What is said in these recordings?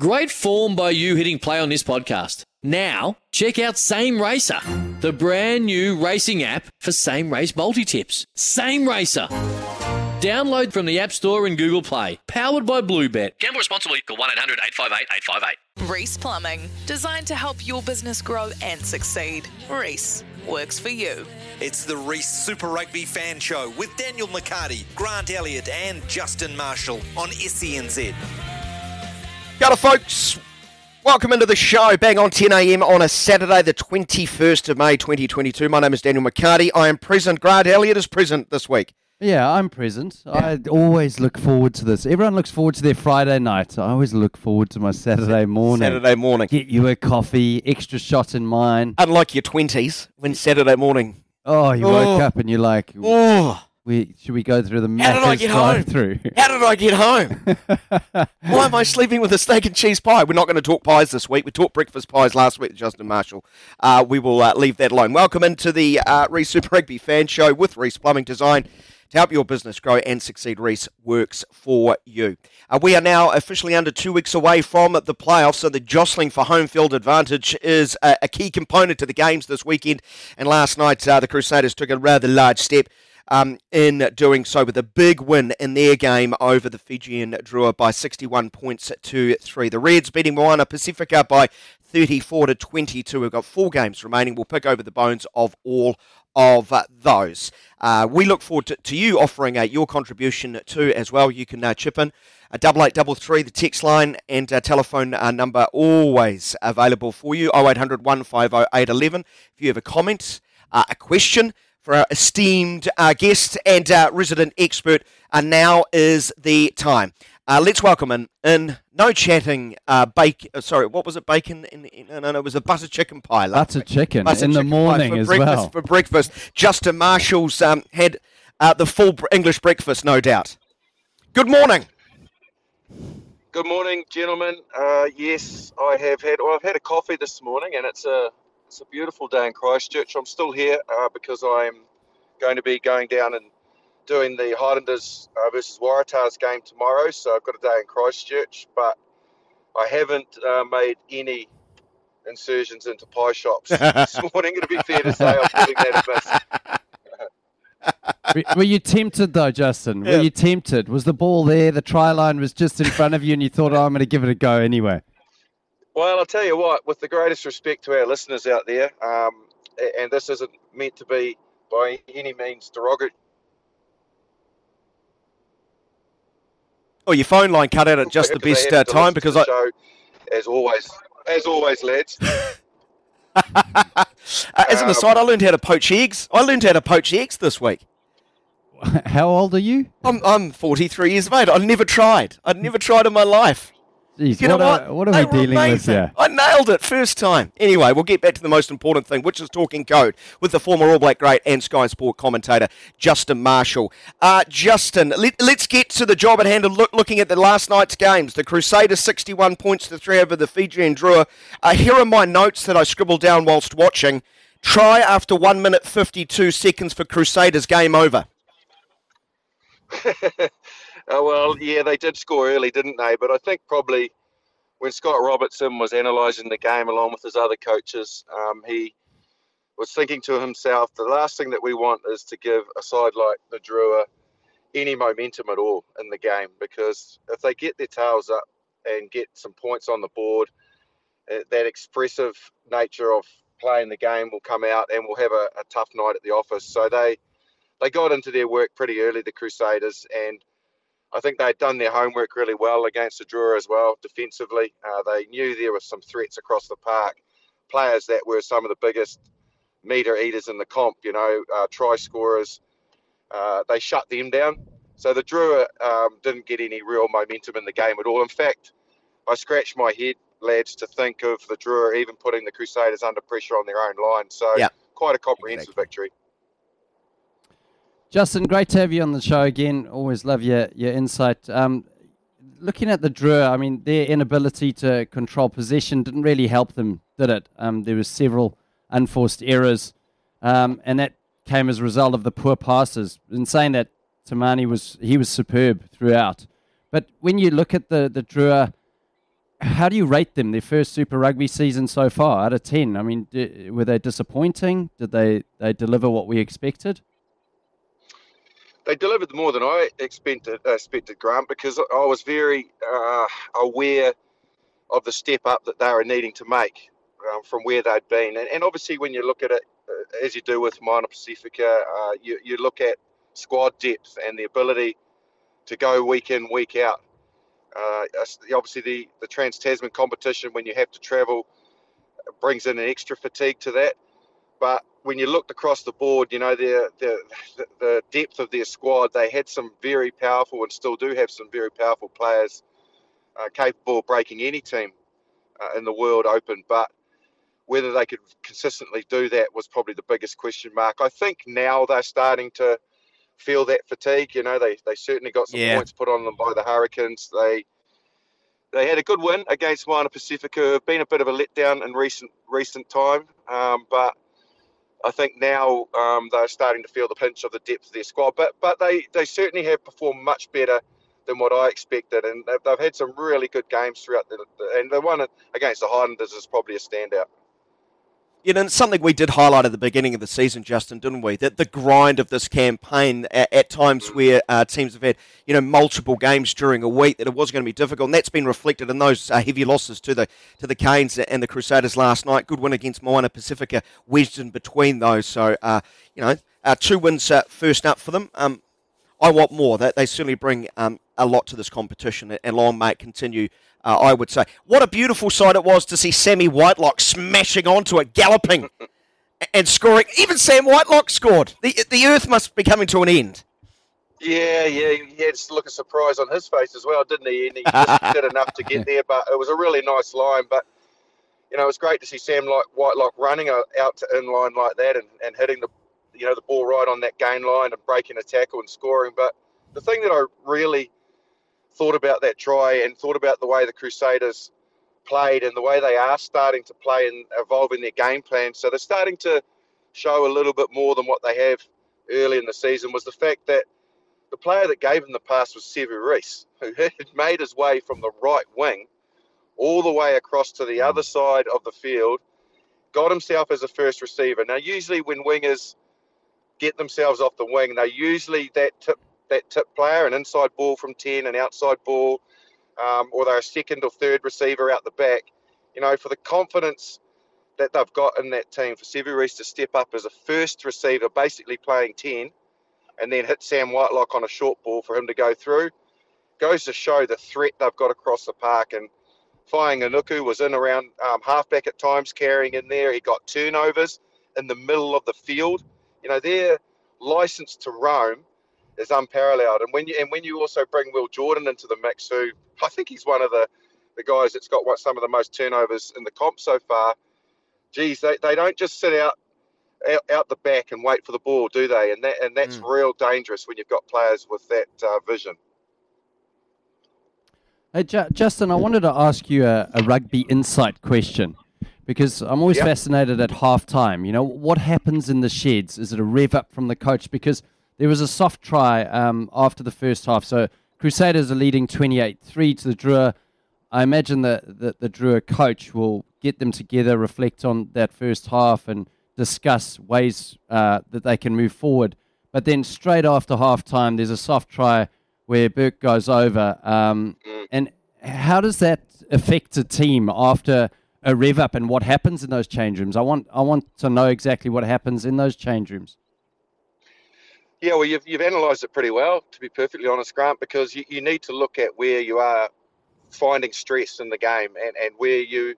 Great form by you hitting play on this podcast. Now, check out Same Racer, the brand new racing app for same race multi tips. Same Racer. Download from the App Store and Google Play. Powered by Bluebet. Gamble responsibly. Call 1 800 858 858. Reece Plumbing, designed to help your business grow and succeed. Reece works for you. It's the Reece Super Rugby Fan Show with Daniel McHardy, Grant Elliott, and Justin Marshall on SENZ. G'day, folks. Welcome into the show. Bang on 10 a.m. on a Saturday, the 21st of May, 2022. My name is Daniel McHardy. I am present. Grant Elliott is present this week. Yeah, I'm present. I always look forward to this. Everyone looks forward to their Friday night. I always look forward to my Saturday morning. Saturday morning. Get you a coffee, extra shot in mine. Unlike your 20s, when Saturday morning. Oh, you Oh. woke up and you're like, Oh, we, should we go through the How did I get home? drive-through? how did I get home? Why am I sleeping with a steak and cheese pie? We're not going to talk pies this week. We talked breakfast pies last week, Justin Marshall. Uh, we will uh, leave that alone. Welcome into the uh, Reece Super Rugby fan show with Reece Plumbing Design. To help your business grow and succeed, Reece works for you. Uh, we are now officially under two weeks away from the playoffs, so the jostling for home field advantage is a, a key component to the games this weekend. And last night, uh, the Crusaders took a rather large step um, in doing so with a big win in their game over the Fijian Drua by 61 points to 3. The Reds beating Moana Pacifica by 34 to 22. We've got four games remaining. We'll pick over the bones of all of those. Uh, we look forward to, to you offering uh, your contribution too as well. You can uh, chip in. Double eight double three, the text line and uh, telephone uh, number always available for you. 0800 150 811. If you have a comment, a question for our esteemed uh, guest and uh, resident expert, uh, now is the time. Uh, let's welcome in, in no chatting, uh, bacon. Uh, sorry, what was it? Bacon? In, in, no, no, no, it was a butter chicken pie. last Butter week. chicken Butter in the chicken pie morning for as breakfast, well. For breakfast, Justin Marshall's um, had uh, the full English breakfast, no doubt. Good morning. Good morning, gentlemen. Uh, yes, I have had. Well, I've had a coffee this morning, and it's a it's a beautiful day in Christchurch. I'm still here uh, because I'm going to be going down and doing the Highlanders uh, versus Waratahs game tomorrow. So I've got a day in Christchurch, but I haven't uh, made any insertions into pie shops this morning. It'll be fair to say I'm giving that a miss. were, were you tempted though, Justin? Yeah. Were you tempted? Was the ball there? The try line was just in front of you, and you thought, "Oh, I'm going to give it a go anyway." Well, I'll tell you what, with the greatest respect to our listeners out there, um, and this isn't meant to be by any means derogatory. Oh, your phone line cut out at just the best uh, time because I. show, as always, as always, lads. uh, as an Um, aside, I learned how to poach eggs. I learned how to poach eggs this week. How old are you? I'm, I'm 43 years of age. I never tried. I'd never tried in my life. Jeez, You know what, what? Are, what are They we were dealing with amazing. here? I nailed it first time. Anyway, we'll get back to the most important thing, which is talking code with the former All Black great and Sky Sport commentator Justin Marshall. Uh, Justin, let, us get to the job at hand and look, looking at the last night's games. The Crusaders 61 points to three over the Fijian Drua. Uh, here are my notes that I scribbled down whilst watching. Try after one minute 52 seconds for Crusaders. Game over. Oh, well, yeah, they did score early, didn't they? But I think probably when Scott Robertson was analysing the game along with his other coaches, um, he was thinking to himself, the last thing that we want is to give a side like the Drua any momentum at all in the game because if they get their tails up and get some points on the board, uh, that expressive nature of playing the game will come out and we'll have a, a tough night at the office. So they they got into their work pretty early, the Crusaders, and I think they'd done their homework really well against the Drua as well defensively. Uh, they knew there were some threats across the park, players that were some of the biggest meter eaters in the comp, you know, uh, try scorers. Uh, they shut them down. So the Drua um, didn't get any real momentum in the game at all. In fact, I scratched my head, lads, to think of the Drua even putting the Crusaders under pressure on their own line. So Yeah. quite a comprehensive victory. Justin, great to have you on the show again. Always love your, your insight. Um, looking at the Drua, I mean, their inability to control possession didn't really help them, did it? Um, there was several unforced errors, um, and that came as a result of the poor passes. In saying that, Tamani was he was superb throughout. But when you look at the the Drua, how do you rate them? Their first Super Rugby season so far, out of ten. I mean, d- were they disappointing? Did they they deliver what we expected? They delivered more than I expected, expected Grant, because I was very uh, aware of the step up that they were needing to make um, from where they'd been. And, and, obviously, when you look at it, uh, as you do with Moana Pacifica, uh, you, you look at squad depth and the ability to go week in, week out. Uh, obviously, the, the Trans Tasman competition, when you have to travel, brings in an extra fatigue to that. But when you looked across the board, you know, the, the, the depth of their squad, they had some very powerful and still do have some very powerful players uh, capable of breaking any team uh, in the world open. But whether they could consistently do that was probably the biggest question mark. I think now they're starting to feel that fatigue. You know, they, they certainly got some yeah. points put on them by the Hurricanes. They they had a good win against Moana Pacifica, who have been a bit of a letdown in recent recent time. Um, but I think now um, they're starting to feel the pinch of the depth of their squad. But but they, they certainly have performed much better than what I expected, and they've, they've had some really good games throughout the, the and the one against the Highlanders is probably a standout. You know, something we did highlight at the beginning of the season, Justin, didn't we? That the grind of this campaign at, at times where uh, teams have had, you know, multiple games during a week, that it was going to be difficult, and that's been reflected in those uh, heavy losses to the to the Canes and the Crusaders last night. Good win against Moana Pacifica, wedged in between those. So, uh, you know, uh, two wins uh, first up for them. Um, I want more. That they certainly bring um, a lot to this competition, and long may it continue uh, I would say. What a beautiful sight it was to see Sammy Whitelock smashing onto it, galloping and scoring. Even Sam Whitelock scored. The, the earth must be coming to an end. Yeah, yeah, he had to look a surprise on his face as well, didn't he? And he just did enough to get there, but it was a really nice line. But you know, it was great to see Sam like Whitelock running out to in line like that and, and hitting the you know the ball right on that gain line and breaking a tackle and scoring. But the thing that I really thought about that try and thought about the way the Crusaders played and the way they are starting to play and evolve in their game plan. So they're starting to show a little bit more than what they have early in the season was the fact that the player that gave them the pass was Sevu Reece, who had made his way from the right wing all the way across to the other side of the field, got himself as a first receiver. Now, usually when wingers get themselves off the wing, they usually that tip that tip player, an inside ball from 10, an outside ball, um, or they're a second or third receiver out the back. You know, for the confidence that they've got in that team, for Reece to step up as a first receiver, basically playing 10, and then hit Sam Whitelock on a short ball for him to go through, goes to show the threat they've got across the park. And Fainga'anuku was in around um, halfback at times, carrying in there. He got turnovers in the middle of the field. You know, they're licensed to roam is unparalleled. And when you and when you also bring Will Jordan into the mix, who I think he's one of the the guys that's got what some of the most turnovers in the comp so far. Geez, they, they don't just sit out, out, out the back and wait for the ball, do they? And that and that's mm. real dangerous when you've got players with that uh, vision. Hey, J- Justin, I wanted to ask you a, a rugby insight question because I'm always yep. fascinated at halftime. You know, what happens in the sheds? Is it a rev up from the coach? Because there was a soft try um, after the first half. So Crusaders are leading 28-3 to the Drua. I imagine that the, the Drua coach will get them together, reflect on that first half, and discuss ways uh, that they can move forward. But then straight after half time, there's a soft try where Burke goes over. Um, mm. and how does that affect a team after a rev up and what happens in those change rooms? I want I want to know exactly what happens in those change rooms. Yeah, well, you've, you've analysed it pretty well, to be perfectly honest, Grant, because you, you need to look at where you are finding stress in the game and, and where you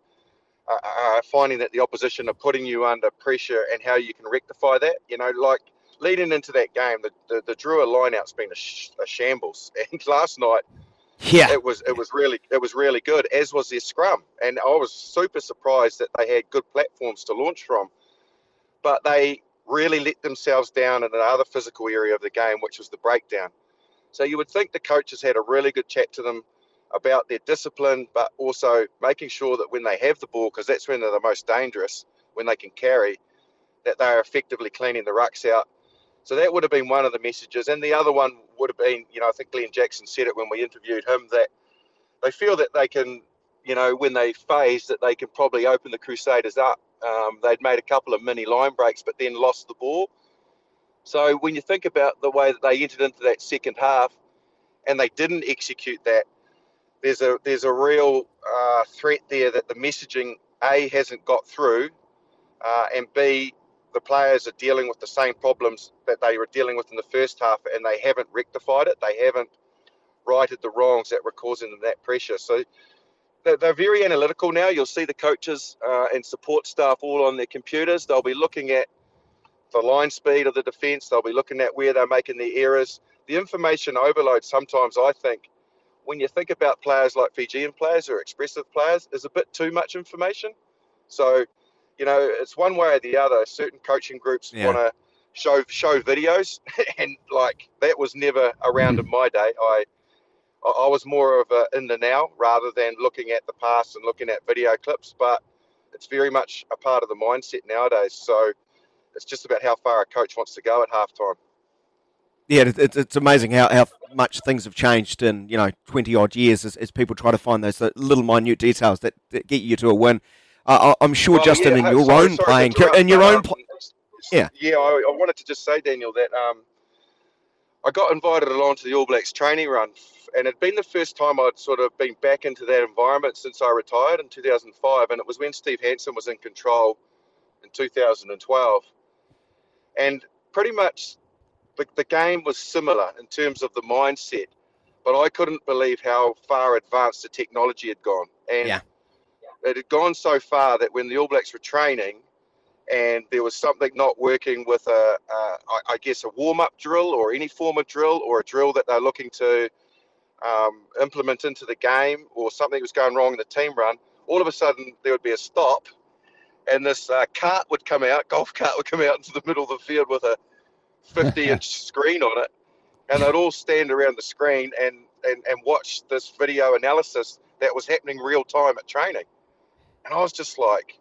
are finding that the opposition are putting you under pressure and how you can rectify that. You know, like leading into that game, the, the, the Drua lineout's been a, sh- a shambles. And last night, yeah, it was it was really it was really good, as was their scrum. And I was super surprised that they had good platforms to launch from. But they really let themselves down in another physical area of the game, which was the breakdown. So you would think the coaches had a really good chat to them about their discipline, but also making sure that when they have the ball, because that's when they're the most dangerous, when they can carry, that they are effectively cleaning the rucks out. So that would have been one of the messages. And the other one would have been, you know, I think Glenn Jackson said it when we interviewed him that they feel that they can you know, when they phase, that they can probably open the Crusaders up. Um, they'd made a couple of mini line breaks, but then lost the ball. So when you think about the way that they entered into that second half, and they didn't execute that, there's a there's a real uh, threat there that the messaging a hasn't got through, uh, and b the players are dealing with the same problems that they were dealing with in the first half, and they haven't rectified it. They haven't righted the wrongs that were causing them that pressure. So they're, they're very analytical now. You'll see the coaches uh, and support staff all on their computers. They'll be looking at the line speed of the defence. They'll be looking at where they're making their errors. The information overload sometimes, I think, when you think about players like Fijian players or expressive players, is a bit too much information. So, you know, it's one way or the other. Certain coaching groups Yeah. want to show show videos, and like that was never around in my day. I I was more of a in the now rather than looking at the past and looking at video clips. But it's very much a part of the mindset nowadays. So it's just about how far a coach wants to go at halftime. Yeah, it's it's amazing how, how much things have changed in you know twenty odd years as, as people try to find those uh, little minute details that, that get you to a win. Uh, I- I'm sure, Well, Justin, yeah, in your sorry- own sorry playing, in your own, pl- Yeah. yeah. I, I wanted to just say, Daniel, that um, I got invited along to the All Blacks training run, and it'd been the first time I'd sort of been back into that environment since I retired in 2005, and it was when Steve Hansen was in control in 2012, and pretty much the, the game was similar in terms of the mindset, but I couldn't believe how far advanced the technology had gone, and Yeah. it had gone so far that when the All Blacks were training, and there was something not working with a, a I, I guess, a warm-up drill or any form of drill or a drill that they're looking to um, implement into the game, or something was going wrong in the team run. All of a sudden, there would be a stop, and this uh, cart would come out, golf cart would come out into the middle of the field with a 50-inch screen on it, and they'd all stand around the screen and, and, and watch this video analysis that was happening real time at training. And I was just like,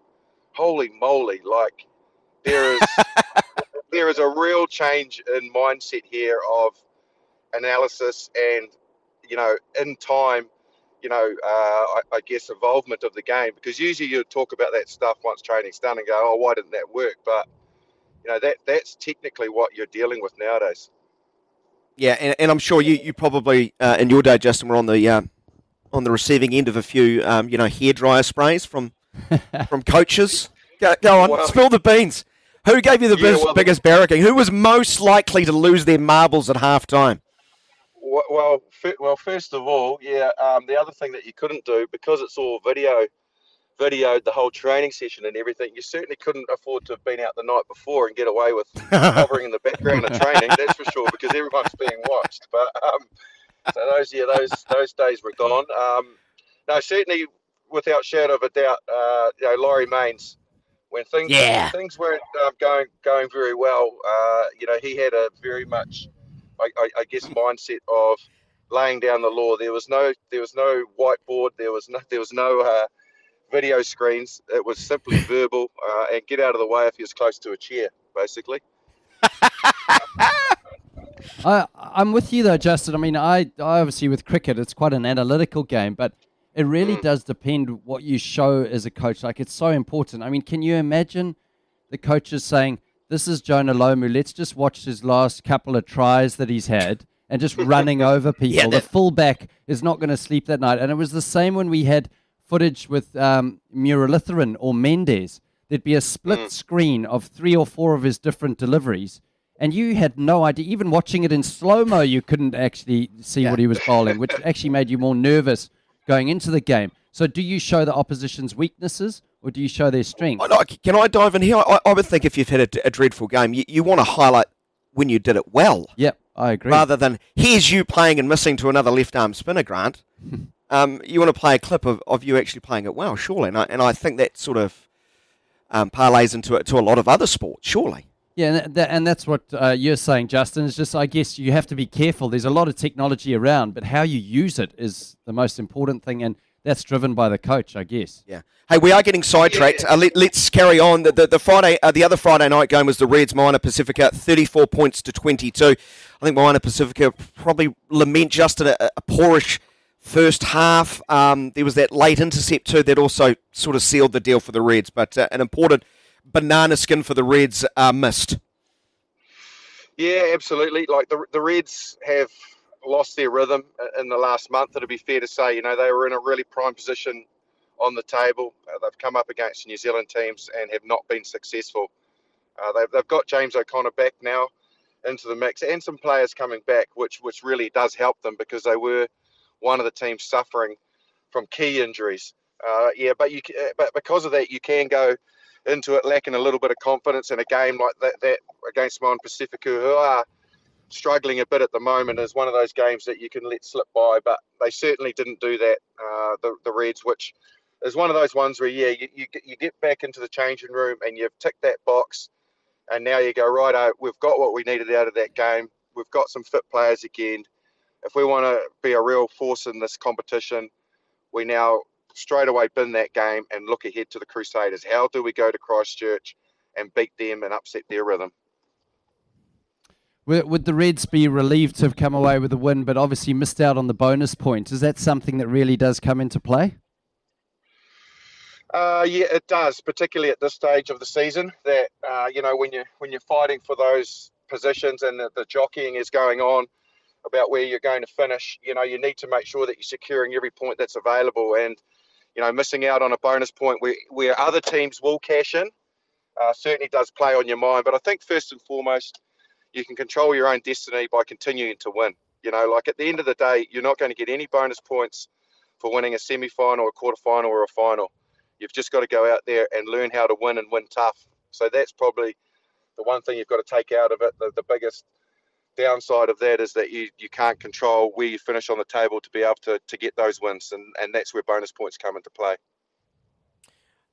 holy moly, like there is there is a real change in mindset here of analysis and you know in time you know uh, I, I guess involvement of the game because usually you talk about that stuff once training's done and go oh why didn't that work but you know that that's technically what you're dealing with nowadays yeah, and, and I'm sure you, you probably uh, in your day, Justin, were on the uh, on the receiving end of a few um, you know hair dryer sprays from from coaches. Go, go on, Well- spill the beans. Who gave you the Yeah, bis- well- biggest barracking? Who was most likely to lose their marbles at half time? Well, well, first of all, yeah. Um, the other thing that you couldn't do because it's all video, videoed the whole training session and everything. You certainly couldn't afford to have been out the night before and get away with hovering in the background of training. That's for sure, because everyone's being watched. But um, so those, yeah, those those days were gone. Um, no, certainly, without shadow of a doubt, uh, you know, Laurie Mains. When things Yeah. when things weren't um, going going very well, uh, you know, he had a very much I, I, I guess mindset of laying down the law. There was no there was no whiteboard. There was no there was no uh, video screens. It was simply verbal uh, and get out of the way if he was close to a chair, basically. I, I'm with you though, Justin. I mean, I, I obviously with cricket, it's quite an analytical game, but it really does depend what you show as a coach. Like, it's so important. I mean, can you imagine the coaches saying, "This is Jonah Lomu. Let's just watch his last couple of tries that he's had." And just running over people. the that- fullback is not going to sleep that night. And it was the same when we had footage with um, Muralitharan or Mendis. There'd be a split screen of three or four of his different deliveries, and you had no idea. Even watching it in slow mo, you couldn't actually see what he was bowling, which actually made you more nervous going into the game. So, do you show the opposition's weaknesses or do you show their strength? I- I- Can I dive in here? I, I would think if you've had a, a dreadful game, you, you want to highlight when you did it well, Yep, I agree. rather than here's you playing and missing to another left arm spinner, Grant. um, you want to play a clip of, of you actually playing it well, surely. And I, and I think that sort of um, parlays into it to a lot of other sports, surely. Yeah, and, that, and that's what uh, you're saying, Justin. Is just, I guess, you have to be careful. There's a lot of technology around, but how you use it is the most important thing, and that's driven by the coach, I guess. Yeah. Hey, we are getting sidetracked. Uh, let, us carry on. The, the, the Friday, uh, the other Friday night game was the Reds Moana Pacifica, thirty-four points to twenty-two. I think Moana Pacifica probably lament just a, a poorish first half. Um, there was that late intercept too that also sort of sealed the deal for the Reds, but uh, an important banana skin for the Reds uh, missed. Yeah, absolutely. Like the the Reds have lost their rhythm in the last month. It'd be fair to say, you know, they were in a really prime position on the table. Uh, they've come up against New Zealand teams and have not been successful. Uh, they've, they've got James O'Connor back now into the mix and some players coming back, which which really does help them because they were one of the teams suffering from key injuries. Uh, yeah, but you uh, but because of that, you can go into it lacking a little bit of confidence in a game like that, that against Moana Pacifica, who are struggling a bit at the moment, is one of those games that you can let slip by. But they certainly didn't do that. Uh, the the Reds, which is one of those ones where yeah, you, you you get back into the changing room and you've ticked that box, and now you go right. Oh, we've got what we needed out of that game. We've got some fit players again. If we want to be a real force in this competition, we now straight away bin that game and look ahead to the Crusaders. How do we go to Christchurch and beat them and upset their rhythm? Would the Reds be relieved to have come away with a win, but obviously missed out on the bonus point? Is that something that really does come into play? Uh, yeah, it does, particularly at this stage of the season. That uh, you know, when you when you're fighting for those positions and the, the, jockeying is going on about where you're going to finish, you know, you need to make sure that you're securing every point that's available. And you know, missing out on a bonus point where where other teams will cash in uh, certainly does play on your mind. But I think first and foremost, you can control your own destiny by continuing to win. You know, like at the end of the day, you're not going to get any bonus points for winning a semi-final, a quarter-final, or a final You've just got to go out there and learn how to win and win tough. So that's probably the one thing you've got to take out of it. The, the biggest downside of that is that you, you can't control where you finish on the table to be able to, to get those wins, and, and that's where bonus points come into play.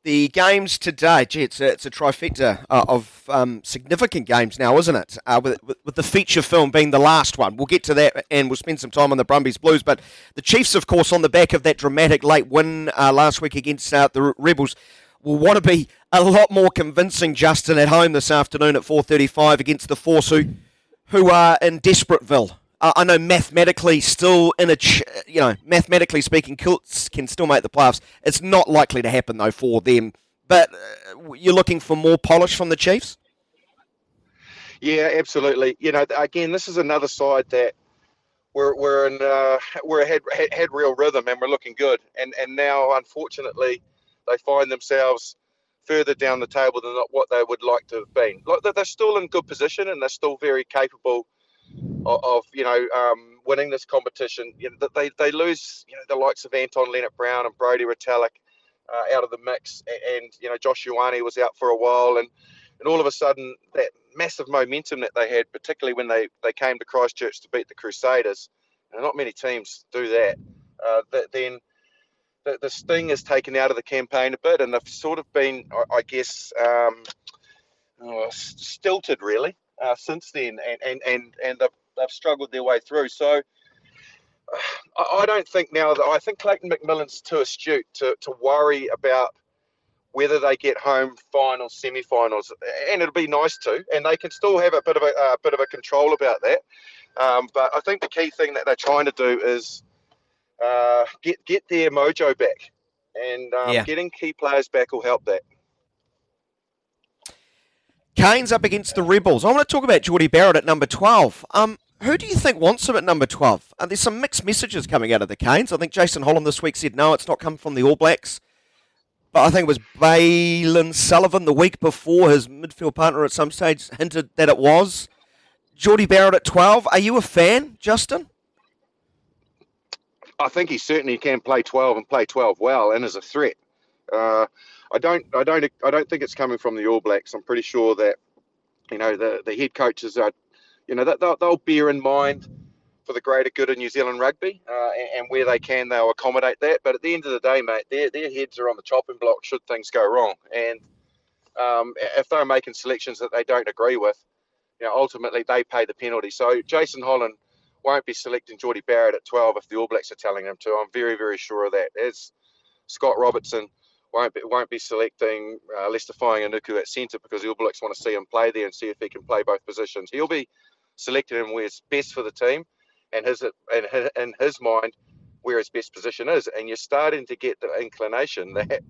The games today, gee, it's a, it's a trifecta uh, of um, significant games now, isn't it? Uh, with, with, the feature film being the last one. We'll get to that and we'll spend some time on the Brumbies Blues. But the Chiefs, of course, on the back of that dramatic late win uh, last week against uh, the Rebels, will want to be a lot more convincing, Justin, at home this afternoon at 4.35 against the Force, who, who are in Desperateville. I know mathematically, still in a, ch- you know, mathematically speaking, Kilts can still make the playoffs. It's not likely to happen though for them. But uh, you're looking for more polish from the Chiefs. Yeah, absolutely. You know, again, this is another side that we're we're in uh, we're had, had had real rhythm and we're looking good. And and now, unfortunately, they find themselves further down the table than what they would like to have been. Like they're still in good position and they're still very capable of, you know um, winning this competition. You know, they they lose you know the likes of Anton Lienert-Brown and Brodie Retallick uh, out of the mix, and, and, you know Josh was out for a while, and and all of a sudden that massive momentum that they had, particularly when they they came to Christchurch to beat the Crusaders, and not many teams do that. Uh, that then the, the sting is taken out of the campaign a bit, and they've sort of been, I, I guess, um, oh, stilted really uh, since then, and and and and they've, they've struggled their way through. So. I don't think now that I think Clayton McMillan's too astute to, to worry about whether they get home finals, semi-finals, and it'll be nice to, and they can still have a bit of a, a bit of a control about that. Um, but I think the key thing that they're trying to do is uh, get get their mojo back, and um, yeah. getting key players back will help that. Canes up against the Rebels. I want to talk about Jordie Barrett at number 12. Um, who do you think wants him at number 12? Uh, there's some mixed messages coming out of the Canes. I think Jason Holland this week said, no, it's not come from the All Blacks. But I think it was Bailyn Sullivan the week before, his midfield partner at some stage hinted that it was. Jordie Barrett at 12. Are you a fan, Justin? I think he certainly can play 12 and play 12 well and as a threat. Uh, I don't, I don't, I don't think it's coming from the All Blacks. I'm pretty sure that, you know, the the head coaches are, you know, that they'll, they'll bear in mind for the greater good of New Zealand rugby, uh, and, and, where they can, they'll accommodate that. But at the end of the day, mate, their their heads are on the chopping block should things go wrong. And um, if they're making selections that they don't agree with, you know, ultimately they pay the penalty. So Jason Holland won't be selecting Jordie Barrett at 12 if the All Blacks are telling him to. I'm very, very sure of that. As Scott Robertson won't be, won't be selecting uh, Leicester Fainga'anuku at centre because the All Blacks want to see him play there and see if he can play both positions. He'll be selecting him where it's best for the team, and his and in his mind, where his best position is. And you're starting to get the inclination that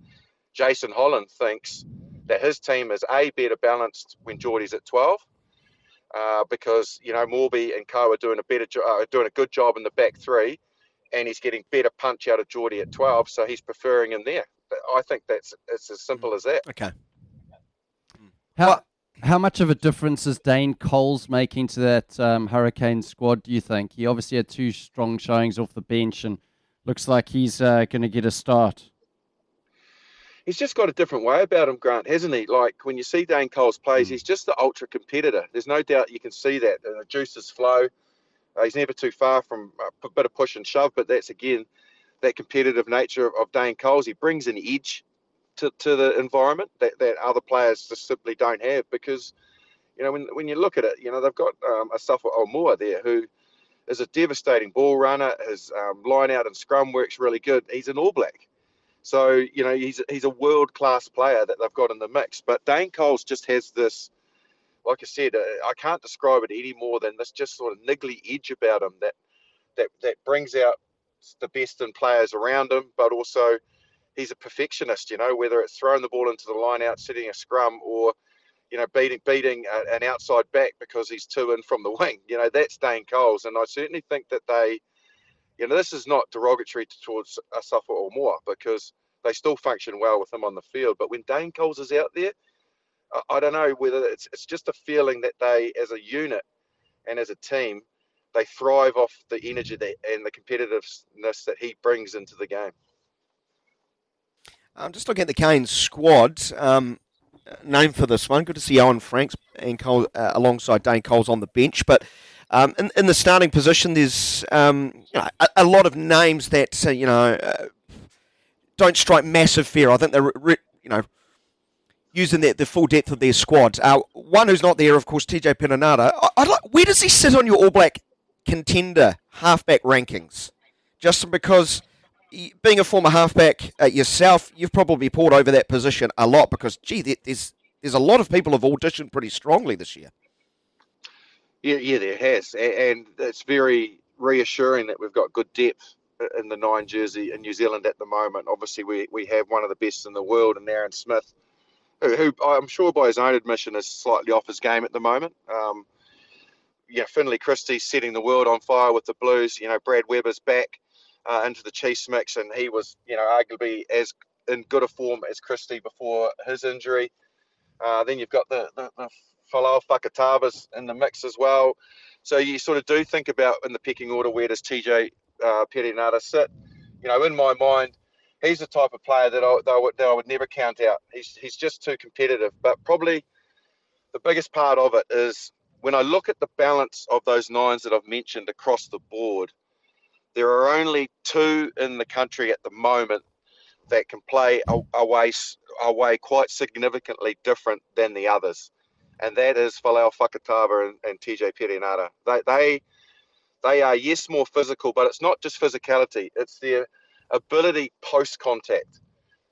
Jason Holland thinks that his team is a better balanced when Jordie's at 12. Uh, because you know Moorby and Co are doing a better jo- uh, doing a good job in the back three, and he's getting better punch out of Jordie at 12, so he's preferring him there. I think that's it's as simple as that. Okay. How how much of a difference is Dane Coles making to that um, Hurricane squad? Do you think he obviously had two strong showings off the bench and looks like he's uh, going to get a start? he's just got a different way about him, Grant, hasn't he? Like when you see Dane Coles plays, Mm. he's just the ultra competitor. There's no doubt you can see that. And the juices flow. Uh, he's never too far from a bit of push and shove, but that's again that competitive nature of, of Dane Coles. He brings an edge to, to the environment that, that other players just simply don't have because, you know, when, when you look at it, you know, they've got um, Asafo Aumua there who is a devastating ball runner. His um, line out and scrum works really good. He's an All Black. So you know he's he's a world class player that they've got in the mix. But Dane Coles just has this, like I said, uh, I can't describe it any more than this just sort of niggly edge about him that that that brings out the best in players around him. But also he's a perfectionist. You know whether it's throwing the ball into the line out, setting a scrum, or you know beating beating a, an outside back because he's two in from the wing. You know that's Dane Coles, and I certainly think that they you know, this is not derogatory towards a Asafo Aumua because they still function well with him on the field. But when Dane Coles is out there, I, I don't know whether it's it's just a feeling that they, as a unit and as a team, they thrive off the energy that, and the competitiveness that he brings into the game. I'm just looking at the Canes squad. Um, name for this one. Good to see Owen Franks and Cole, uh, alongside Dane Coles on the bench. But um, in, in the starting position, there's um, you know, a, a lot of names that uh, you know uh, don't strike massive fear. I think they're re- you know using the, the full depth of their squad. Uh, one who's not there, of course, TJ Perenara. I, I'd like, where does he sit on your All Black contender halfback rankings? Just because being a former halfback uh, yourself, you've probably poured over that position a lot because, gee, there's there's a lot of people have auditioned pretty strongly this year. Yeah, yeah, there has, and it's very reassuring that we've got good depth in the nine jersey in New Zealand at the moment. Obviously, we we have one of the best in the world, in Aaron Smith, who, who I'm sure by his own admission is slightly off his game at the moment. Um, yeah, Finlay Christie's setting the world on fire with the Blues. You know, Brad Weber's back uh, into the Chiefs mix, and he was, you know, arguably as in good a form as Christie before his injury. Uh, then you've got the, the, the Folau Fakatavas in the mix as well. So you sort of do think about in the pecking order where does TJ uh, Perenara sit? You know, in my mind, he's the type of player that I, that I, would, that I would never count out. He's, he's just too competitive. But probably the biggest part of it is when I look at the balance of those nines that I've mentioned across the board, there are only two in the country at the moment that can play a, a way quite significantly different than the others, and that is Folau Fakatava and, and TJ Perenara. They they they are yes more physical, but it's not just physicality; it's their ability post contact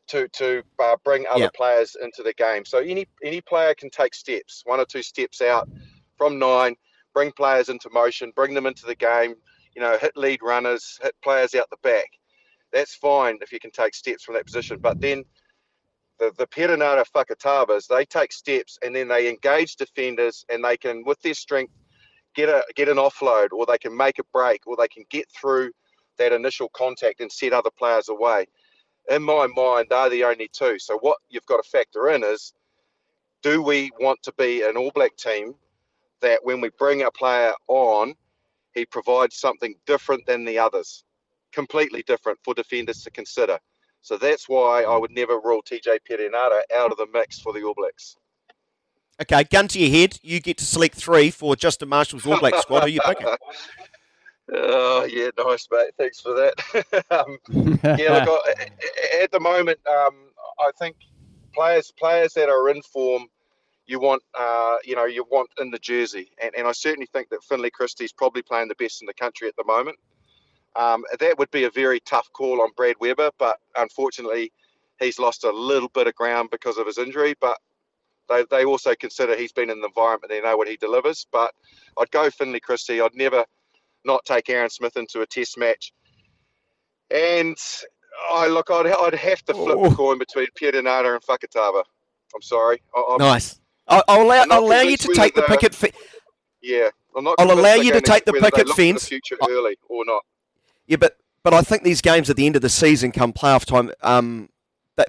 to to uh, bring other Yeah. players into the game. So any any player can take steps, one or two steps out from nine, bring players into motion, bring them into the game. You know, hit lead runners, hit players out the back. That's fine if you can take steps from that position. But then the the Perenara Fakatavas, they take steps and then they engage defenders and they can, with their strength, get a get an offload or they can make a break or they can get through that initial contact and set other players away. In my mind, they're the only two. So what you've got to factor in is do we want to be an All Black team that when we bring a player on, he provides something different than the others, completely different for defenders to consider. So that's why I would never rule TJ Perenara out of the mix for the All Blacks. Okay, gun to your head. You get to select three for Justin Marshall's All Black squad. Who are you picking? Oh yeah, nice mate. Thanks for that. um, yeah, look, I- at the moment, um, I think players players that are in form, you want uh, you know you want in the jersey, and, and I certainly think that Finlay Christie's probably playing the best in the country at the moment. Um, that would be a very tough call on Brad Weber, but unfortunately, he's lost a little bit of ground because of his injury. But they, they also consider he's been in the environment; they know what he delivers. But I'd go Finlay Christie. I'd never not take Aaron Smith into a test match. And I look, I'd, I'd have to flip Oh. the coin between Perenara and Fakatava. I'm sorry. I, I'm, Nice. I'll, I'll allow, I'll allow you to take the picket. Fe- Yeah, I'm not. I'll allow you to take the picket the fence. future early or not. yeah, but but I think these games at the end of the season, come playoff time, um,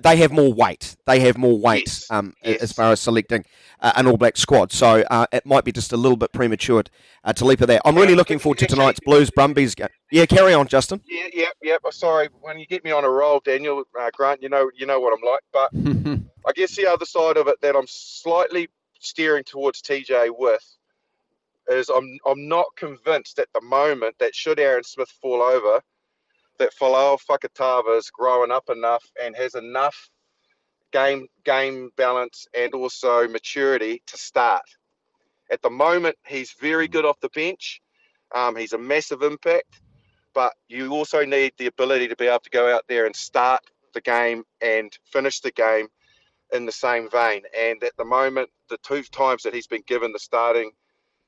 they have more weight. They have more weight Yes. um, Yes. as far as selecting uh, an All Black squad. So uh, it might be just a little bit premature uh, to leap at that. I'm really looking forward to tonight's Blues Brumbies game. Yeah, carry on, Justin. Yeah, yeah, yeah. But sorry, when you get me on a roll, Daniel uh, Grant, you know, you know what I'm like. But I guess the other side of it that I'm slightly steering towards TJ with is I'm I'm not convinced at the moment that should Aaron Smith fall over, that Folau Fakatava is growing up enough and has enough game game balance and also maturity to start. At the moment, he's very good off the bench. Um, he's a massive impact, but you also need the ability to be able to go out there and start the game and finish the game in the same vein. And at the moment, the two times that he's been given the starting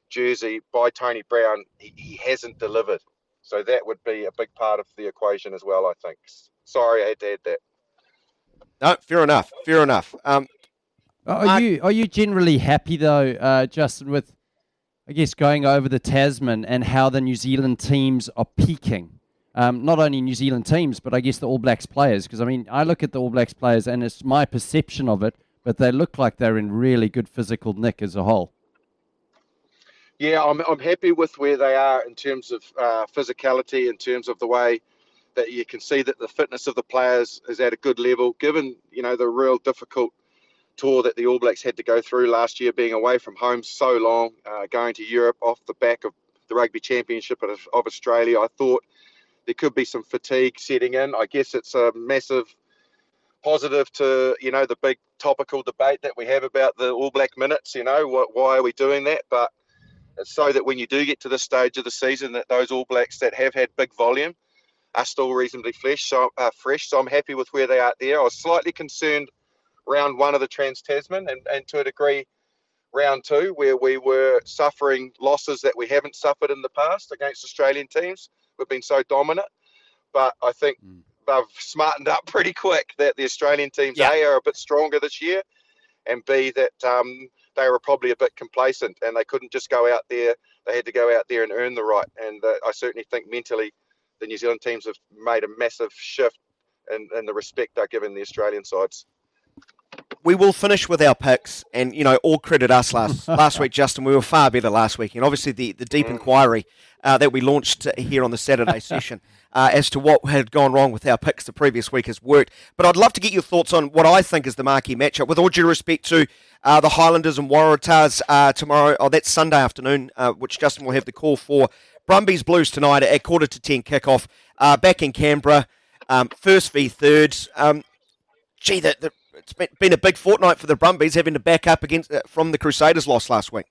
jersey by Tony Brown, he, he hasn't delivered. So that would be a big part of the equation as well, I think. Sorry, I had to add that. No, fair enough. Fair enough. Um, Are Mark- you are you generally happy though, uh, Justin, with I guess going over the Tasman and how the New Zealand teams are peaking? Um, not only New Zealand teams, but I guess the All Blacks players. Because I mean, I look at the All Blacks players, and it's my perception of it, but they look like they're in really good physical nick as a whole. Yeah, I'm, I'm happy with where they are in terms of uh, physicality, in terms of the way that you can see that the fitness of the players is at a good level, given you know the real difficult tour that the All Blacks had to go through last year, being away from home so long, uh, going to Europe off the back of the Rugby Championship of, of Australia. I thought there could be some fatigue setting in. I guess it's a massive positive to you know the big topical debate that we have about the All Black minutes. You know, why are we doing that? But so that when you do get to this stage of the season, that those All Blacks that have had big volume are still reasonably fresh. So, uh, fresh. So I'm happy with where they are there. I was slightly concerned round one of the Trans Tasman, and, and to a degree, round two, where we were suffering losses that we haven't suffered in the past against Australian teams. We've been so dominant, but I think Mm. they've smartened up pretty quick that the Australian teams Yeah. A are a bit stronger this year, and B that um, they were probably a bit complacent and they couldn't just go out there. They had to go out there and earn the right. And uh, I certainly think mentally, the New Zealand teams have made a massive shift in, in the respect they're giving the Australian sides. We will finish with our picks, and you know, all credit us last last week, Justin. We were far better last week, and obviously the the deep inquiry uh, that we launched here on the Saturday session uh, as to what had gone wrong with our picks the previous week has worked. But I'd love to get your thoughts on what I think is the marquee matchup. With all due respect to uh, the Highlanders and Waratahs uh, tomorrow, oh, that's Sunday afternoon, uh, which Justin will have the call for. Brumbies Blues tonight at quarter to ten kickoff, uh, back in Canberra, um, first v third. Um, gee, the, the, it's been, a big fortnight for the Brumbies having to back up against uh, from the Crusaders' loss last week.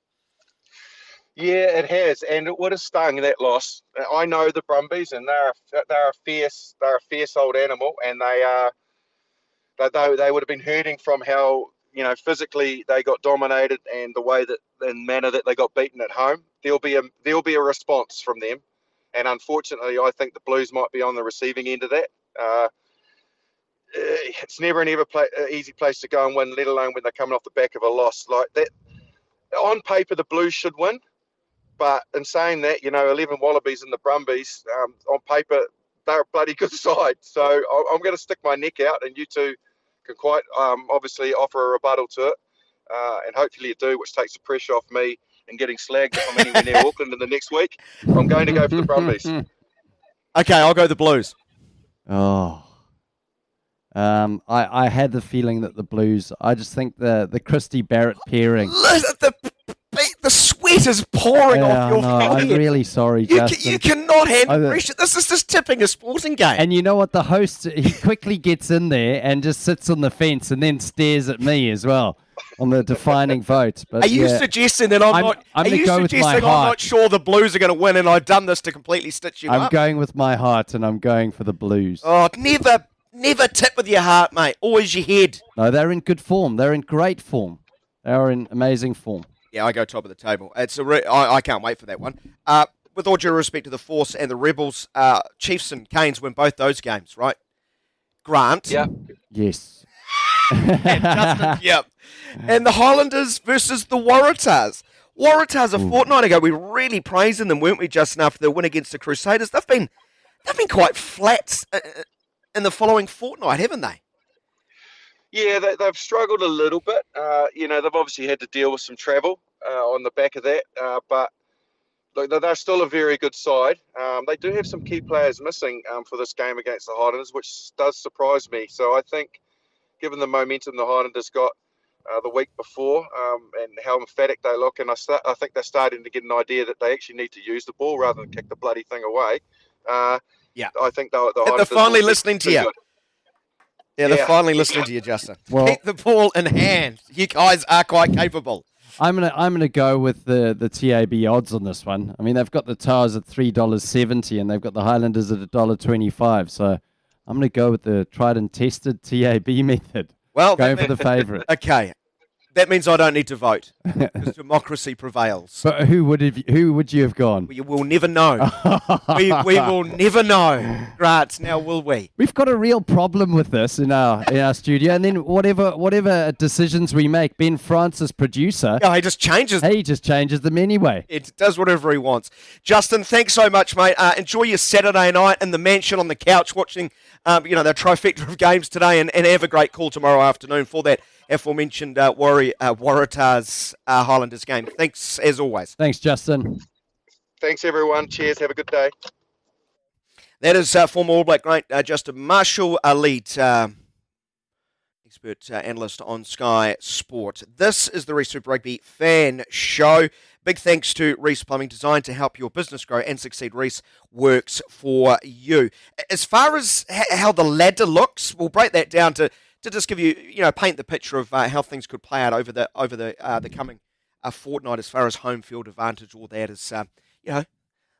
Yeah, it has, and it would have stung that loss. I know the Brumbies, and they're a, they're a fierce they're a fierce old animal, and they are they, they they would have been hurting from how you know physically they got dominated and the way that and manner that they got beaten at home. There'll be a there'll be a response from them, and unfortunately, I think the Blues might be on the receiving end of that. Uh, it's never an ever play, uh, easy place to go and win, let alone when they're coming off the back of a loss like that. On paper, the Blues should win. But in saying that, you know, 11 Wallabies and the Brumbies, um, on paper, they're a bloody good side. So I- I'm going to stick my neck out, and you two can quite um, obviously offer a rebuttal to it. Uh, and hopefully you do, which takes the pressure off me and getting slagged if I'm anywhere near Auckland in the next week. I'm going to go for the Brumbies. Okay, I'll go the Blues. Oh. Um, I, I had the feeling that the Blues. I just think the the Christie Barrett pairing. The, the, the sweat is pouring Yeah, off your no, I'm really sorry, you, Justin. you cannot handle I- pressure. This is just tipping a sporting game. And you know what? The host he quickly gets in there and just sits on the fence and then stares at me as well on the defining vote. But are you yeah, suggesting that I'm, I'm- not? I'm are you suggesting I'm not sure the Blues are going to win, and I've done this to completely stitch you up? I'm going with my heart and I'm going for the Blues. oh, never, never tip with your heart, mate. Always your head. No, they're in good form. They're in great form. They are in amazing form. Yeah, I go top of the table. It's a re- I, I can't wait for that one. Uh, with all due respect to the Force and the Rebels, uh, Chiefs and Canes win both those games, right? Grant. Yeah. Yes. and Justin, yep. And the Highlanders versus the Waratahs. Waratahs a fortnight ago, we were really praising them, weren't we, Just Justin, after the win against the Crusaders? They've been they've been quite flat uh, uh, in the following fortnight, haven't they? Yeah, they, they've struggled a little bit. Uh, you know, they've obviously had to deal with some travel uh, on the back of that, uh, but look, they're still a very good side. Um, they do have some key players missing um, for this game against the Highlanders, which does surprise me. So I think, given the momentum the Highlanders got uh, the week before um, and how emphatic they look, and I, start, I think they're starting to get an idea that they actually need to use the ball rather than kick the bloody thing away. Yeah. I think they're, the they're finally listening to you. good. Yeah, they're Yeah. finally listening to you, Justin. Well- Keep the ball in hand. You guys are quite capable. I'm gonna I'm gonna go with the the TAB odds on this one. I mean, they've got the Towers at three dollars seventy, and they've got the Highlanders at a dollar twenty five. So I'm gonna go with the tried and tested TAB method, Well, going for the favourite. Okay. That means I don't need to vote because democracy prevails. But who would have who would you have gone? We will never know. we, we will never know. Grant, now will we? We've got a real problem with this in our in our studio, and then whatever whatever decisions we make, Ben Francis, producer, Yeah, he just changes. he just changes them anyway. It does whatever he wants. Justin, thanks so much, mate. Uh, enjoy your Saturday night in the mansion on the couch watching, um, you know, the trifecta of games today, and, and have a great call tomorrow afternoon for that aforementioned uh, Warri- uh, Waratahs uh, Highlanders game. Thanks as always. Thanks, Justin. Thanks, everyone. Cheers. Have a good day. That is uh, former All Black great uh, Justin Marshall, elite lead um expert uh, analyst on Sky Sport. This is the Reece Super Rugby fan show. Big thanks to Reece Plumbing, designed to help your business grow and succeed. Reece works for you. As far as h- how the ladder looks, we'll break that down to, to just give you, you know, paint the picture of uh, how things could play out over the over the uh, the coming uh, fortnight. As far as home field advantage, all that is, uh, you know,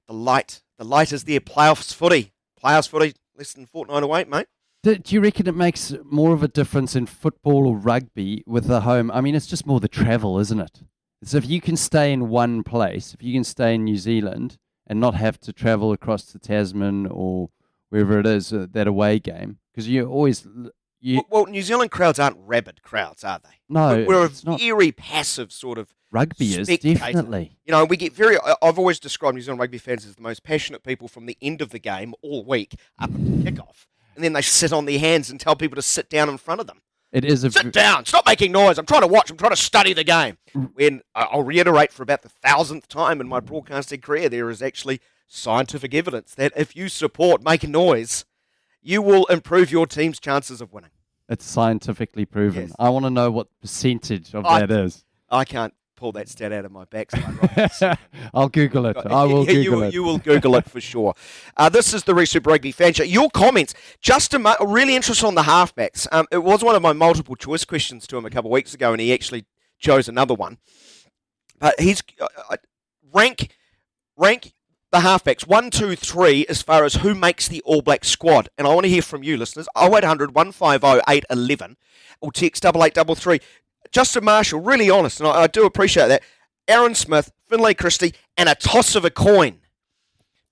the light. The light is there. Playoffs footy. Playoffs footy. Less than fortnight away, mate. Do, do you reckon it makes more of a difference in football or rugby with the home? I mean, it's just more the travel, isn't it? So if you can stay in one place, if you can stay in New Zealand and not have to travel across to Tasman or wherever it is uh, that away game, because you're always you Well, New Zealand crowds aren't rabid crowds, are they? no, We're- a not. very passive sort of. Rugby is spectator. definitely. You know, we get very. I've always described New Zealand rugby fans as the most passionate people from the end of the game all week up until kickoff, and then they sit on their hands and tell people to sit down in front of them. It is a Sit v- down! Stop making noise! I'm trying to watch. I'm trying to study the game. When I'll reiterate for about the thousandth time in my broadcasting career, there is actually scientific evidence that if you support making noise, you will improve your team's chances of winning. it's scientifically proven. Yes. I want to know what percentage of I- that is. I can't pull that stat out of my backside. Right. I'll Google it. I will Yeah, you, Google will- it. you will Google it for sure. Uh, this is the Reece Super Rugby fan show. Your comments, Justin, Ma- really interested on the halfbacks. Um, it was one of my multiple choice questions to him a couple of weeks ago, and he actually chose another one. But he's uh, uh, rank rank the halfbacks one, two, three as far as who makes the All Black squad. And I want to hear from you, listeners. 0800 150 811 or text double eight double three. Justin Marshall, really honest, and I, I do appreciate that. Aaron Smith, Finlay Christie, and a toss of a coin.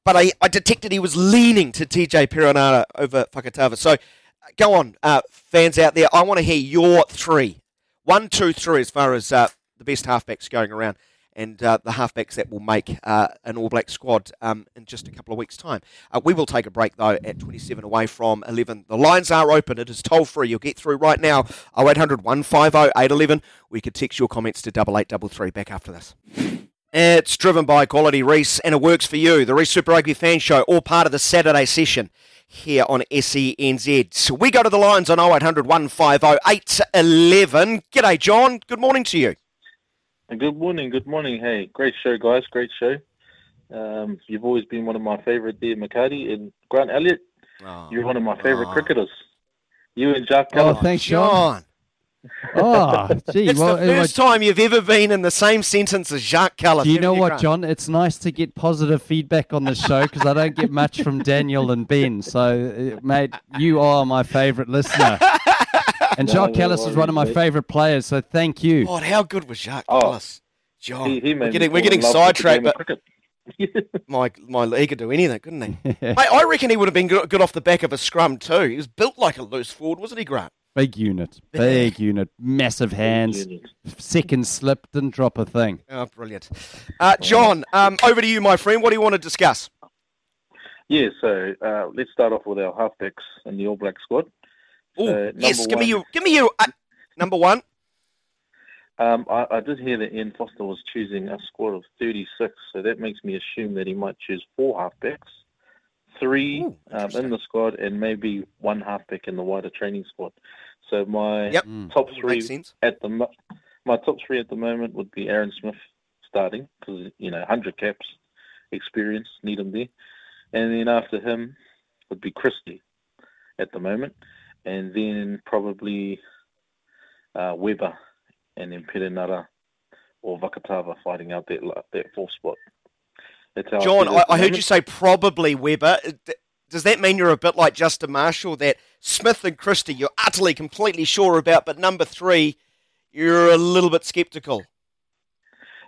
But I, I detected he was leaning to TJ Perenara over Fakatava. So go on, uh, fans out there. I want to hear your three. One, two, three, as far as uh, the best halfbacks going around, and uh, the halfbacks that will make uh, an All Black squad um, in just a couple of weeks' time. Uh, we will take a break, though, at 27 away from 11. The lines are open. It is toll free. You'll get through right now 0800 150 811. We could text your comments to 8833. Back after this. It's driven by Quality Reece, and it works for you. The Reece Super Rugby Fan Show, all part of the Saturday session here on SENZ. So we go to the lines on 0800 150 811. G'day, John. Good morning to you. Good morning, good morning. Hey, great show, guys. Great show. Um, you've always been one of my favourite there, McHardy and Grant Elliott. You're one of my favourite Oh. cricketers. You and Jacques Oh, thanks, John. John. Oh, gee. It's well, the first time you've ever been in the same sentence as Jacques Kallis. Do you know what, Grant? John? It's nice to get positive feedback on the show because I don't get much from Daniel and Ben. So, uh, mate, you are my favourite listener. And No, Jacques no Kallis is one of my favourite players. So, thank you. God, how good was Jacques Oh. Kallis? John, He, he we're getting, we're getting in love with the sidetracked, but my my he could do anything, couldn't he? Mate, I reckon he would have been good, good off the back of a scrum too. He was built like a loose forward, wasn't he, Grant? Big unit, big unit, massive hands, second slip, didn't drop a thing. Oh, brilliant. Uh, John, um, over to you, my friend. What do you want to discuss? Yeah, so uh, let's start off with our halfbacks in the All Black squad. Oh, So, yes. number Give me one- you. Give me you. Uh, number one. Um, I, I did hear that Ian Foster was choosing a squad of 36, so that makes me assume that he might choose four halfbacks, three Ooh, um, in the squad, and maybe one halfback in the wider training squad. So my Yep. Mm. top three at the my top three at the moment would be Aaron Smith starting because you know 100 caps, experience, need him there, and then after him would be Christie at the moment, and then probably uh, Weber, and then Perenara or Fakatava fighting out that that fourth spot. John, I, I heard you say probably Weber. Uh, Does that mean you're a bit like Justin Marshall, that Smith and Christie you're utterly, completely sure about, but number three, you're a little bit sceptical?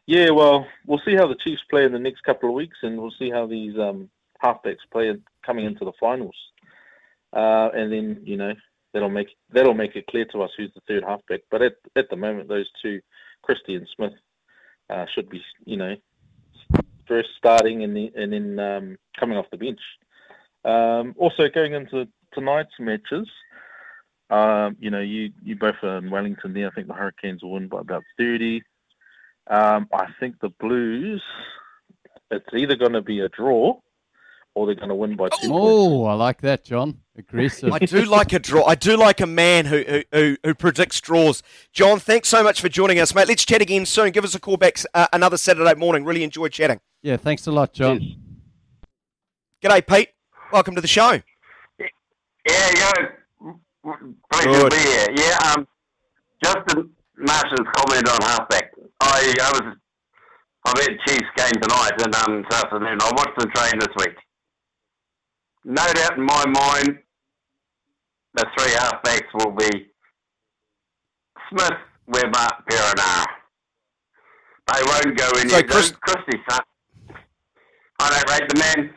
Yeah, well, we'll see how the Chiefs play in the next couple of weeks, and we'll see how these um, halfbacks play coming into the finals. Uh, and then you know that'll make that'll make it clear to us who's the third halfback. But at at the moment, those two, Christie and Smith, uh, should be you know first starting and then and then um, coming off the bench. Um, also, going into tonight's matches, um, you know, you you both are in Wellington there. I think the Hurricanes will win by about thirty. Um, I think the Blues, it's either going to be a draw or they're going to win by two points. Oh, I like that, John. Aggressive. I do like a draw. I do like a man who, who, who, who predicts draws. John, thanks so much for joining us, mate. Let's chat again soon. Give us a call back uh, another Saturday morning. Really enjoyed chatting. Yeah, thanks a lot, John. G'day, Pete. Welcome to the show. Yeah, yeah. Pleasure Good. to be here. Yeah, um, Justin Marshall's comment on halfback. I, I was, I've had Chiefs game tonight and um, this afternoon. I watched them train this week. No doubt in my mind, the three halfbacks will be Smith, Weber, Perenara. They won't go in So. Chris- Christie, son. I don't rate the man.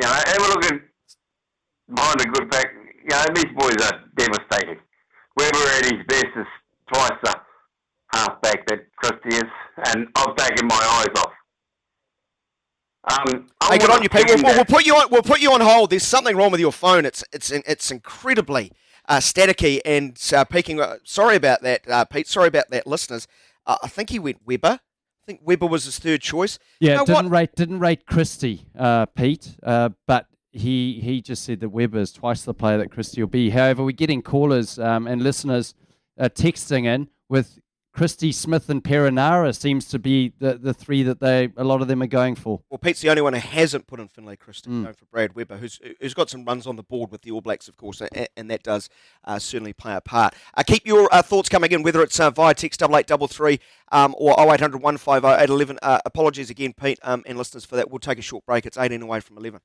You know, have a look at behind a good back. You know, these boys are devastating. Weber at his best is twice the halfback that Christie is, and I've taken my eyes off. Um, I Hey, good want on you, a Pete. We'll, we'll, we'll put you on. We'll put you on hold. There's something wrong with your phone. It's it's it's incredibly uh, staticky and uh, peaking. Uh, sorry about that, uh, Pete. Sorry about that, listeners. Uh, I think he went Weber. I think Weber was his third choice. Yeah, You know didn't what? rate didn't rate Christie, uh, Pete, uh, but he he just said that Weber is twice the player that Christie will be. However, we're getting callers um, and listeners uh, texting in with Christie, Smith, and Perenara seems to be the, the three that they a lot of them are going for. Well, Pete's the only one who hasn't put in Finlay Christie, Mm. going for Brad Weber, who's who's got some runs on the board with the All Blacks, of course, and, and that does uh, certainly play a part. Uh, keep your uh, thoughts coming in, whether it's uh, via text double eight double three um, or 0800 150 811. Uh, apologies again, Pete, um, and listeners for that. We'll take a short break. It's 18 away from 11.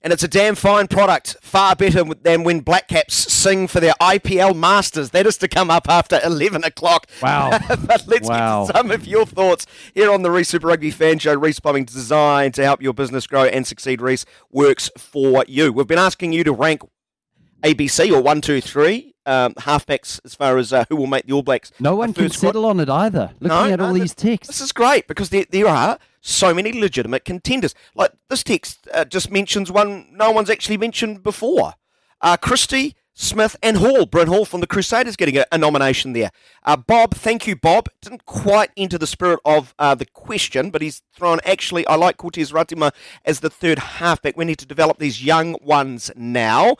And it's a damn fine product, far better than when Black Caps sing for their IPL Masters. That is to come up after 11 o'clock. Wow. but let's Wow. get some of your thoughts here on the Reece Super Rugby Fan Show. Reece Plumbing designed to help your business grow and succeed. Reece works for you. We've been asking you to rank ABC or one, two, three um, halfbacks as far as uh, who will make the All Blacks. No one can third squad. settle on it either. Looking No, at no, all th- these texts. This is great because there, there are so many legitimate contenders. Like this text uh, just mentions one no one's actually mentioned before. Uh, Smith, and Hall. Bryn Hall from the Crusaders getting a, a nomination there. Uh, Bob, thank you, Bob. Didn't quite enter the spirit of uh, the question, but he's thrown actually, I like Cortez Ratima as the third halfback. We need to develop these young ones now.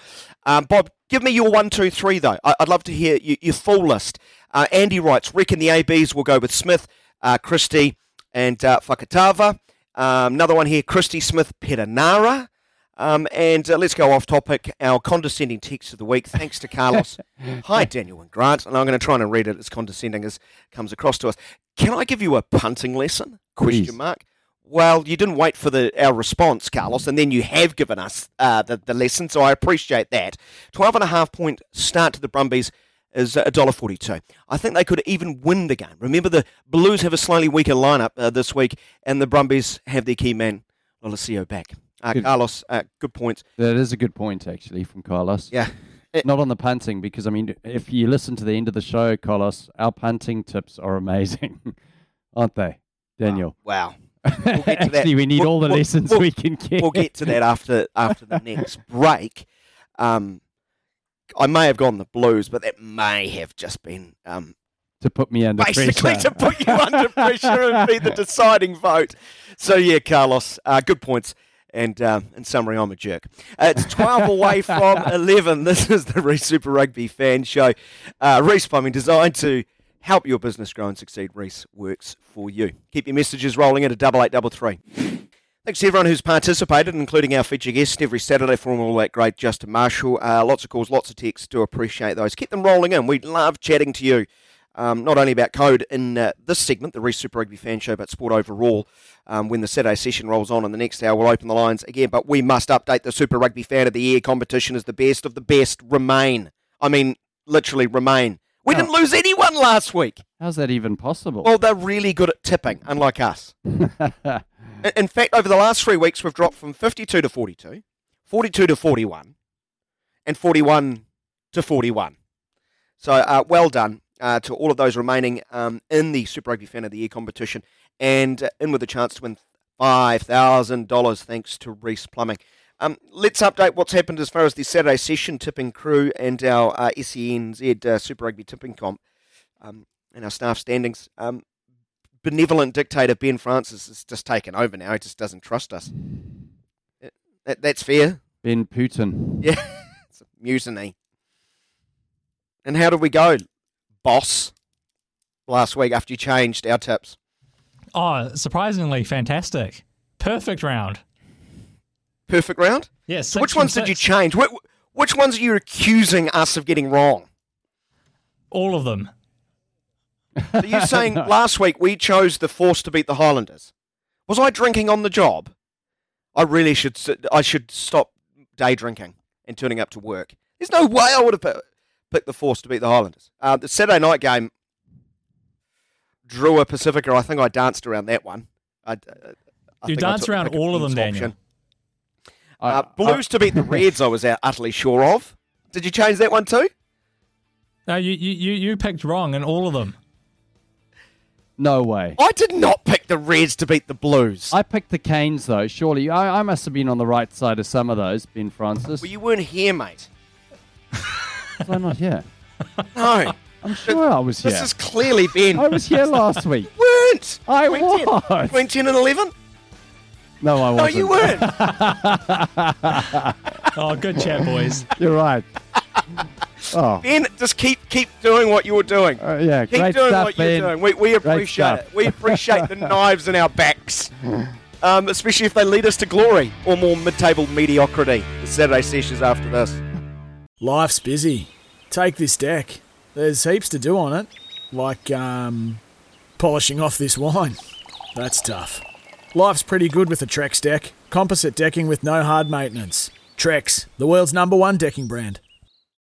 Um, Bob, give me your one, two, three, though. I, I'd love to hear your, your full list. Uh, Andy writes, reckon the ABs will go with Smith, uh, Christie, and uh, Fakatava. Um, another one here, Christie Smith Perenara. Um, and uh, let's go off topic. Our condescending text of the week, thanks to Carlos. Hi, Daniel and Grant. And I'm going to try and read it as condescending as comes across to us. Can I give you a punting lesson? Question Please. mark. Well, you didn't wait for the our response, Carlos, and then you have given us uh, the, the lesson, so I appreciate that. 12 and a half point start to the Brumbies is $1.42. I think they could even win the game. Remember, the Blues have a slightly weaker lineup uh, this week, and the Brumbies have their key man, Lolesio, back. Uh, Good. Carlos, uh, good point. That is a good point, actually, from Carlos. Yeah. Not on the punting, because, I mean, if you listen to the end of the show, Carlos, our punting tips are amazing, aren't they, Daniel? Wow. We'll get to that. actually, we need We'll- all the we'll- lessons we'll- we can get. We'll get to that after after the next break. Um, I may have gone the Blues, but that may have just been um, to put me under basically pressure. to put you under pressure and be the deciding vote. So yeah, Carlos, uh, good points. And um, in summary, I'm a jerk. Uh, it's 12 away from 11. This is the Reece Super Rugby fan show. Uh, Reece Plumbing, designed to help your business grow and succeed. Reece works for you. Keep your messages rolling into double eight double three. Thanks to everyone who's participated, including our feature guest every Saturday from all that great Justin Marshall. Uh, lots of calls, lots of texts. Do appreciate those. Keep them rolling in. We love chatting to you, um, not only about code in uh, this segment, the Reece Super Rugby fan show, but sport overall. Um, when the Saturday session rolls on in the next hour, we'll open the lines again. But we must update the Super Rugby fan of the year competition as the best of the best remain. I mean, literally remain. We Oh. didn't lose anyone last week. How's that even possible? Well, they're really good at tipping, unlike us. In- fact, over the last three weeks, we've dropped from 52 to 42, 42 to 41, and 41 to 41. So, uh, well done uh, to all of those remaining um, in the Super Rugby Fan of the Year competition and uh, in with a chance to win $5,000 thanks to Reece Plumbing. Um, let's update what's happened as far as the Saturday session tipping crew and our uh, SENZ uh, Super Rugby tipping comp um, and our staff standings. Benevolent dictator Ben Francis has just taken over now. He just doesn't trust us. That, that's fair. ben Putin. Yeah, it's a mutiny. And how did we go, boss? Last week after you changed our tips. Oh, surprisingly fantastic. Perfect round. Perfect round. Yes. So which ones did you change? Which, which ones are you accusing us of getting wrong? All of them. So you're saying last week we chose the Force to beat the Highlanders? Was I drinking on the job? I really should. s- I should stop day drinking and turning up to work. There's no way I would have picked the Force to beat the Highlanders. Uh, the Saturday night game, Drua Pacifica. I think I danced around that one. I, uh, I You think I danced around all of fence them, Daniel. option. Uh, Blues to beat the Reds. I was out utterly sure of. Did you change that one too? No, you, you, you, you picked wrong in all of them. No way. I did not pick the Reds to beat the Blues. I picked the Canes, though. Surely. I, I must have been on the right side of some of those, Ben Francis. well, you weren't here, mate. Was I not here? No. I'm sure I was here. This is clearly Ben. I was here last week. weren't. I 2010 was. 2010 and 11? No, I No, wasn't. No, you weren't. Oh, good chat, boys. You're right. Oh, ben, just keep keep doing what you were doing. uh, yeah, keep great doing stuff, what Ben. you're doing. We, we appreciate it. We appreciate the knives in our backs. Um, especially if they lead us to glory or more mid-table mediocrity. The Saturday sessions after this. Life's busy. Take this deck. There's heaps to do on it, like um, polishing off this wine. That's tough. Life's pretty good with a Trex deck. Composite decking with no hard maintenance. Trex, the world's number one decking brand.